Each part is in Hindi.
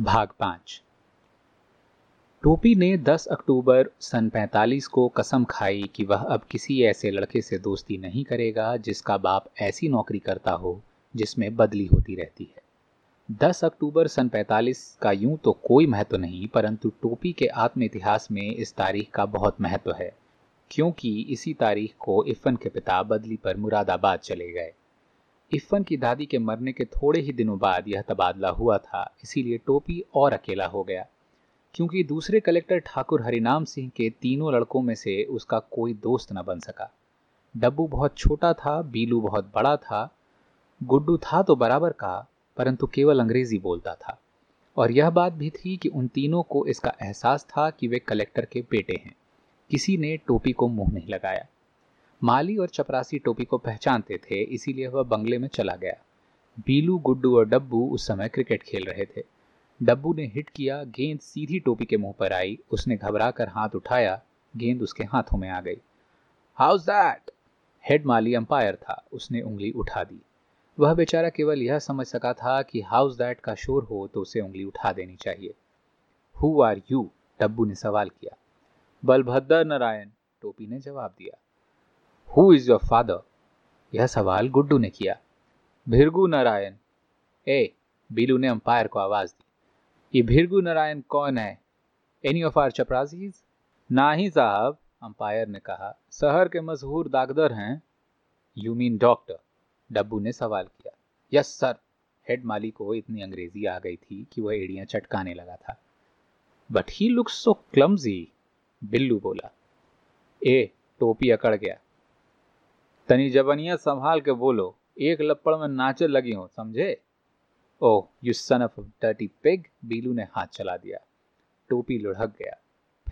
भाग पाँच। टोपी ने 10 अक्टूबर सन 45 को कसम खाई कि वह अब किसी ऐसे लड़के से दोस्ती नहीं करेगा जिसका बाप ऐसी नौकरी करता हो जिसमें बदली होती रहती है। 10 अक्टूबर सन 45 का यूँ तो कोई महत्व नहीं, परंतु टोपी के आत्म इतिहास में इस तारीख का बहुत महत्व है, क्योंकि इसी तारीख को इफ़न के पिता बदली पर मुरादाबाद चले गए। इफ़न की दादी के मरने के थोड़े ही दिनों बाद यह तबादला हुआ था, इसीलिए टोपी और अकेला हो गया। क्योंकि दूसरे कलेक्टर ठाकुर हरिनाम सिंह के तीनों लड़कों में से उसका कोई दोस्त न बन सका। डब्बू बहुत छोटा था, बीलू बहुत बड़ा था, गुड्डू था तो बराबर का, परंतु केवल अंग्रेज़ी बोलता था। और यह बात भी थी कि उन तीनों को इसका एहसास था कि वे कलेक्टर के बेटे हैं। किसी ने टोपी को मुँह नहीं लगाया। माली और चपरासी टोपी को पहचानते थे, इसीलिए वह बंगले में चला गया। बीलू, गुड्डू और डब्बू उस समय क्रिकेट खेल रहे थे। डब्बू ने हिट किया, गेंद सीधी टोपी के मुँह पर आई, उसने घबरा कर हाथ उठाया, गेंद उसके हाथों में आ गई। हाउस दैट हेड माली अंपायर था, उसने उंगली उठा दी। वह बेचारा केवल यह समझ सका था कि हाउस दैट का शोर हो तो उसे उंगली उठा देनी चाहिए। हु आर यू डब्बू ने सवाल किया। बलभद्र नारायण, टोपी ने जवाब दिया। हु इज़ योर फादर यह सवाल गुड्डू ने किया। भिरगु नारायण। ए, बीलू ने अंपायर को आवाज़ दी। ये भिरगु नारायण कौन है? एनी ऑफ़ आर चपराजीज ना ही साहब, अंपायर ने कहा। शहर के मशहूर दागदर हैं। यू मीन डॉक्टर डब्बू ने सवाल किया। यस सर हेड माली को इतनी अंग्रेज़ी आ गई थी कि वह एड़ियाँ चटकाने लगा था। But he looks so clumsy Billu बोला। ए, टोपी अकड़ गया। तनी जबनिया संभाल के बोलो, एक लपड़ में नाचे लगी हो, समझे? ओह you son of dirty pig Billu ने हाथ चला दिया। टोपी लुढ़क गया।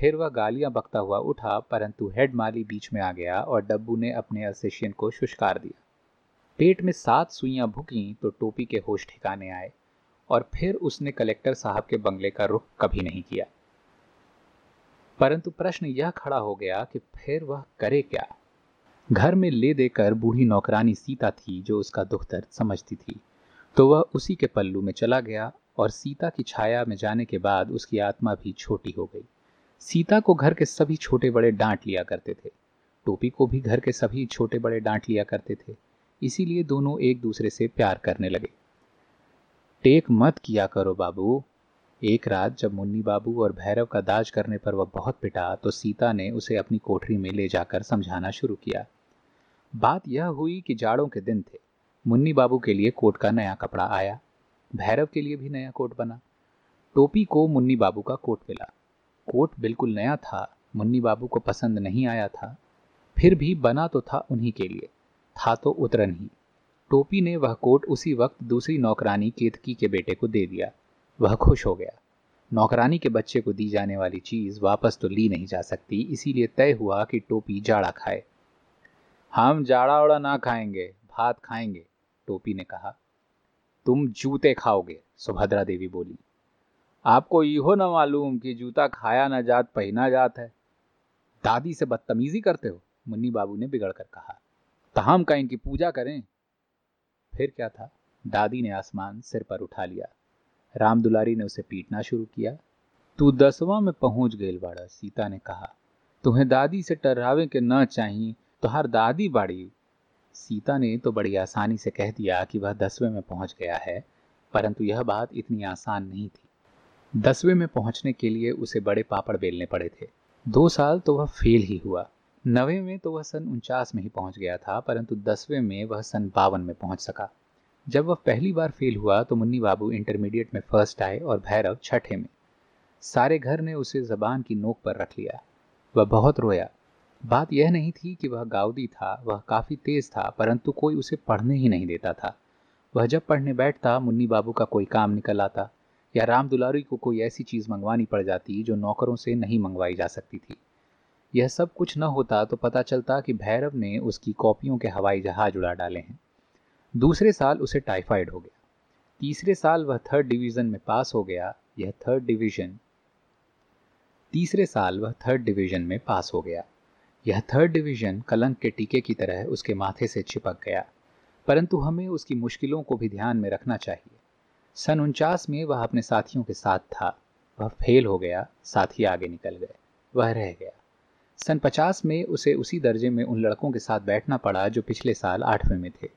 फिर वह गालियाँ बकता हुआ उठा, परंतु हेड माली बीच में आ गया और डब्बू ने अपने असिशियन को शुष्कार दिया। पेट में सात सुइयाँ भुकी तो टोपी के होश ठिकाने आए और फिर उसने कलेक्टर साहब के बंगले का रुख कभी नहीं किया। परंतु प्रश्न यह खड़ा हो गया कि फिर वह करे क्या? घर में ले देकर बूढ़ी नौकरानी सीता थी, जो उसका दुख दर्द समझती थी। तो वह उसी के पल्लू में चला गया और सीता की छाया में जाने के बाद उसकी आत्मा भी छोटी हो गई। सीता को घर के सभी छोटे बड़े डांट लिया करते थे। टोपी को भी घर के सभी छोटे बड़े डांट लिया करते थे। इसीलिए दोनों एक दूसरे से प्यार करने लगे। टेक मत किया करो बाबू। एक रात जब मुन्नी बाबू और भैरव का दाज करने पर वह बहुत पिटा तो सीता ने उसे अपनी कोठरी में ले जाकर समझाना शुरू किया। बात यह हुई कि जाड़ों के दिन थे। मुन्नी बाबू के लिए कोट का नया कपड़ा आया। भैरव के लिए भी नया कोट बना। टोपी को मुन्नी बाबू का कोट मिला। कोट बिल्कुल नया था। मुन्नी बाबू को पसंद नहीं आया था। फिर भी बना तो था उन्हीं के लिए। था तो उतरन ही। टोपी ने वह कोट उसी वक्त दूसरी नौकरानी केतकी के बेटे को दे दिया। वह खुश हो गया। नौकरानी के बच्चे को दी जाने वाली चीज़ वापस तो ली नहीं जा सकती, इसीलिए तय हुआ कि टोपी जाड़ा खाए। हम जाड़ा उड़ा ना खाएँगे, भात खाएँगे, टोपी ने कहा। तुम जूते खाओगे, सुभद्रा देवी बोली। आपको इहो न मालूम कि जूता खाया न जात, पहना जात है। दादी से बदतमीजी करते हो, मुन्नी बाबू ने बिगड़ कर कहा। तो हम का इनकी पूजा करें। फिर क्या था? दादी ने आसमान सिर पर उठा लिया। राम दुलारी ने उसे पीटना शुरू किया। तू दसवां में पहुँच गए बाड़ा सीता ने कहा, तुम्हें दादी से टर्रावे के न चाहिए तो हर दादी बाड़ी, सीता ने तो बड़ी आसानी से कह दिया कि वह दसवें में पहुँच गया है, परंतु यह बात इतनी आसान नहीं थी। दसवें में पहुँचने के लिए उसे बड़े पापड़ बेलने पड़े थे। दो साल तो वह फेल ही हुआ। नवे में तो वह सन उनचास में ही पहुँच गया था, परंतु दसवें में वह सन बावन में पहुँच सका। जब वह पहली बार फेल हुआ तो मुन्नी बाबू इंटरमीडिएट में फ़र्स्ट आए और भैरव छठे में। सारे घर ने उसे जबान की नोक पर रख लिया। वह बहुत रोया। बात यह नहीं थी कि वह गाउदी था, वह काफ़ी तेज था, परंतु कोई उसे पढ़ने ही नहीं देता था। वह जब पढ़ने बैठता, मुन्नी बाबू का कोई काम निकल आता, या राम दुलारी को कोई ऐसी चीज़ मंगवानी पड़ जाती, जो नौकरों से नहीं मंगवाई जा सकती थी। यह सब कुछ न होता तो पता चलता कि भैरव ने उसकी कॉपियों के हवाई जहाज़ उड़ा डाले हैं। दूसरे साल उसे टाइफाइड हो गया। तीसरे साल वह थर्ड डिवीज़न में पास हो गया, यह थर्ड डिवीज़न, तीसरे साल वह थर्ड डिवीज़न में पास हो गया। यह थर्ड डिवीज़न कलंक के टीके की तरह उसके माथे से चिपक गया, परंतु हमें उसकी मुश्किलों को भी ध्यान में रखना चाहिए। सन उनचास में वह अपने साथियों के साथ था। वह फेल हो गया, साथी आगे निकल गए, वह रह गया। सन पचास में उसे उसी दर्जे में उन लड़कों के साथ बैठना पड़ा जो पिछले साल आठवें में थे।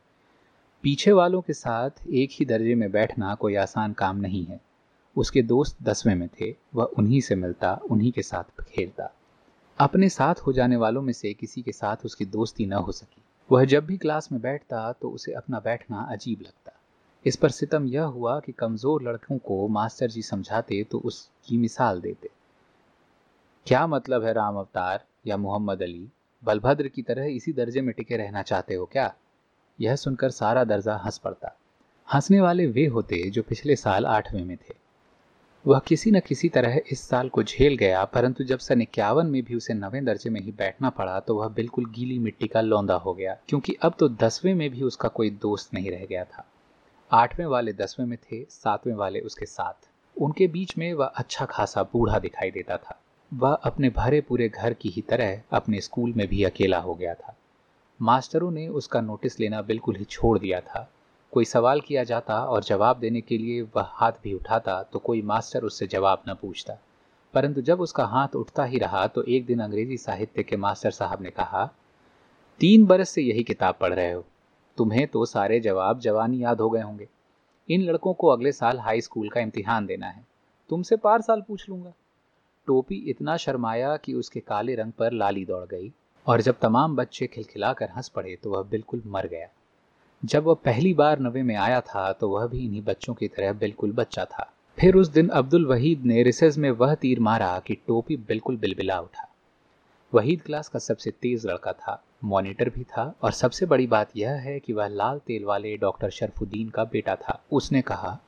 पीछे वालों के साथ एक ही दर्जे में बैठना कोई आसान काम नहीं है। उसके दोस्त दसवें में थे, वह उन्हीं से मिलता, उन्हीं के साथ खेलता। अपने साथ हो जाने वालों में से किसी के साथ उसकी दोस्ती न हो सकी। वह जब भी क्लास में बैठता तो उसे अपना बैठना अजीब लगता। इस पर सितम यह हुआ कि कमज़ोर लड़कों को मास्टर जी समझाते तो उसकी मिसाल देते। क्या मतलब है राम अवतार या मोहम्मद अली? बलभद्र की तरह इसी दर्जे में टिके रहना चाहते हो क्या? यह सुनकर सारा दर्जा हंस पड़ता। हंसने वाले वे होते जो पिछले साल आठवें में थे। वह किसी न किसी तरह इस साल को झेल गया, परंतु जब सन इक्यावन में भी उसे नवे दर्जे में ही बैठना पड़ा तो वह बिल्कुल गीली मिट्टी का लौंदा हो गया, क्योंकि अब तो दसवें में भी उसका कोई दोस्त नहीं रह गया था। आठवें वाले दसवें में थे, सातवें वाले उसके साथ। उनके बीच में वह अच्छा खासा बूढ़ा दिखाई देता था। वह अपने भरे पूरे घर की ही तरह अपने स्कूल में भी अकेला हो गया था। मास्टरों ने उसका नोटिस लेना बिल्कुल ही छोड़ दिया था। कोई सवाल किया जाता और जवाब देने के लिए वह हाथ भी उठाता तो कोई मास्टर उससे जवाब न पूछता। परंतु जब उसका हाथ उठता ही रहा तो एक दिन अंग्रेज़ी साहित्य के मास्टर साहब ने कहा, तीन बरस से यही किताब पढ़ रहे हो। तुम्हें तो सारे जवाब जवानी याद हो गए होंगे। इन लड़कों को अगले साल हाई स्कूल का इम्तिहान देना है। तुमसे पार साल पूछ लूँगा। टोपी इतना शर्माया कि उसके काले रंग पर लाली दौड़ गई, और जब तमाम बच्चे खिलखिलाकर हंस पड़े तो वह बिल्कुल मर गया। जब वह पहली बार नवे में आया था तो वह भी इन्हीं बच्चों की तरह बिल्कुल बच्चा था। फिर उस दिन अब्दुल वहीद ने रिसेज में वह तीर मारा कि टोपी बिल्कुल बिलबिला उठा। वहीद क्लास का सबसे तेज लड़का था, मॉनिटर भी था, और सबसे बड़ी बात यह है कि वह लाल तेल वाले डॉक्टर शरफुद्दीन का बेटा था। उसने कहा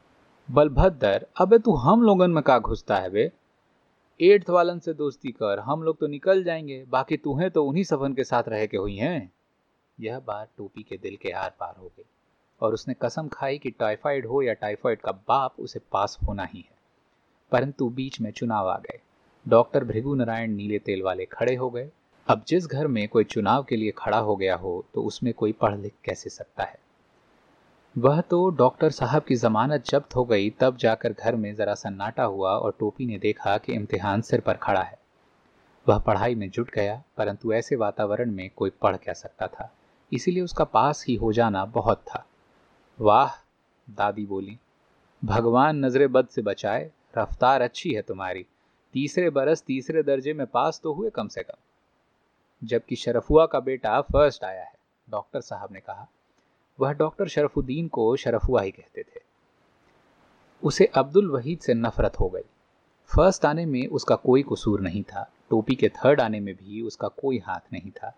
बलभद्र अबे तू हम लोगन में का घुसता है बे? एट्थ वालन से दोस्ती कर, हम लोग तो निकल जाएँगे, बाकी तुम्हें तो उन्हीं सफन के साथ रह के हुई हैं। यह बात टोपी के दिल के आर पार हो गई, और उसने कसम खाई कि टाइफाइड हो या टाइफाइड का बाप उसे पास होना ही है। परंतु बीच में चुनाव आ गए। डॉक्टर भृगु नारायण नीले तेल वाले खड़े हो गए। अब जिस घर में कोई चुनाव के लिए खड़ा हो गया हो तो उसमें कोई पढ़ लिख कैसे सकता है? वह तो डॉक्टर साहब की जमानत जब्त हो गई, तब जाकर घर में जरा सन्नाटा हुआ और टोपी ने देखा कि इम्तिहान सिर पर खड़ा है। वह पढ़ाई में जुट गया, परंतु ऐसे वातावरण में कोई पढ़ क्या सकता था? इसीलिए उसका पास ही हो जाना बहुत था। वाह, दादी बोली, भगवान नजरे बद से बचाए, रफ्तार अच्छी है तुम्हारी। तीसरे बरस तीसरे दर्जे में पास तो हुए कम से कम। जबकि शरफुआ का बेटा फ़र्स्ट आया है, डॉक्टर साहब ने कहा। वह डॉक्टर शरफुद्दीन को शरफुआ ही कहते थे। उसे अब्दुल वहीद से नफरत हो गई। फ़र्स्ट आने में उसका कोई कसूर नहीं था। टोपी के थर्ड आने में भी उसका कोई हाथ नहीं था।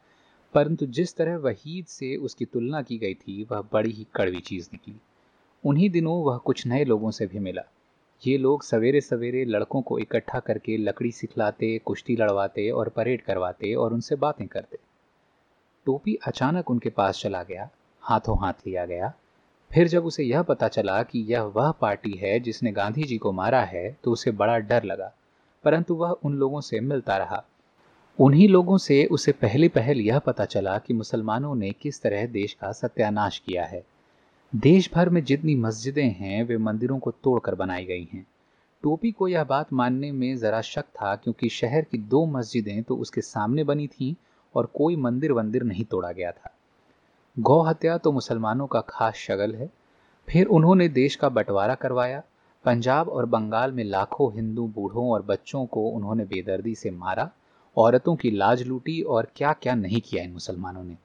परंतु जिस तरह वहीद से उसकी तुलना की गई थी, वह बड़ी ही कड़वी चीज़ निकली। उन्हीं दिनों वह कुछ नए लोगों से भी मिला। ये लोग सवेरे सवेरे लड़कों को इकट्ठा करके लकड़ी सिखलाते, कुश्ती लड़वाते और परेड करवाते और उनसे बातें करते। टोपी अचानक उनके पास चला गया, हाथों हाथ लिया गया। फिर जब उसे यह पता चला कि यह वह पार्टी है जिसने गांधी जी को मारा है तो उसे बड़ा डर लगा। परंतु वह उन लोगों से मिलता रहा। उन्हीं लोगों से उसे पहले पहल यह पता चला कि मुसलमानों ने किस तरह देश का सत्यानाश किया है। देश भर में जितनी मस्जिदें हैं, वे मंदिरों को तोड़कर बनाई गई हैं। टोपी को यह बात मानने में ज़रा शक था क्योंकि शहर की दो मस्जिदें तो उसके सामने बनी थीं और कोई मंदिर वंदिर नहीं तोड़ा गया था। गौ हत्या तो मुसलमानों का खास शगल है। फिर उन्होंने देश का बंटवारा करवाया। पंजाब और बंगाल में लाखों हिंदू बूढ़ों और बच्चों को उन्होंने बेदर्दी से मारा। औरतों की लाज लूटी और क्या क्या नहीं किया इन मुसलमानों ने।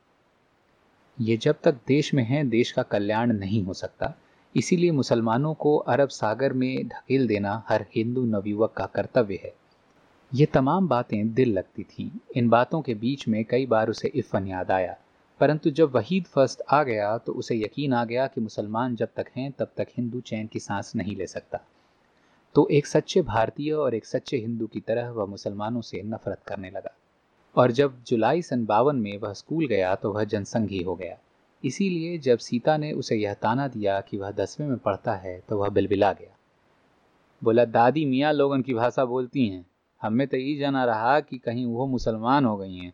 ये जब तक देश में हैं, देश का कल्याण नहीं हो सकता। इसीलिए मुसलमानों को अरब सागर में ढकेल देना हर हिंदू नवयुवक का कर्तव्य है। ये तमाम बातें दिल लगती थीं। इन बातों के बीच में कई बार उसे इफ़न याद आया। परंतु जब वहीद फ़र्स्ट आ गया तो उसे यकीन आ गया कि मुसलमान जब तक हैं, तब तक हिंदू चैन की सांस नहीं ले सकता। तो एक सच्चे भारतीय और एक सच्चे हिंदू की तरह वह मुसलमानों से नफरत करने लगा। और जब जुलाई सन बावन में वह स्कूल गया तो वह जनसंघी हो गया। इसीलिए जब सीता ने उसे यह ताना दिया कि वह दसवें में पढ़ता है तो वह बिलबिला गया। बोला, दादी मियाँ लोगन की भाषा बोलती हैं। हमें तो ये जाना रहा कि कहीं वो मुसलमान हो गई हैं।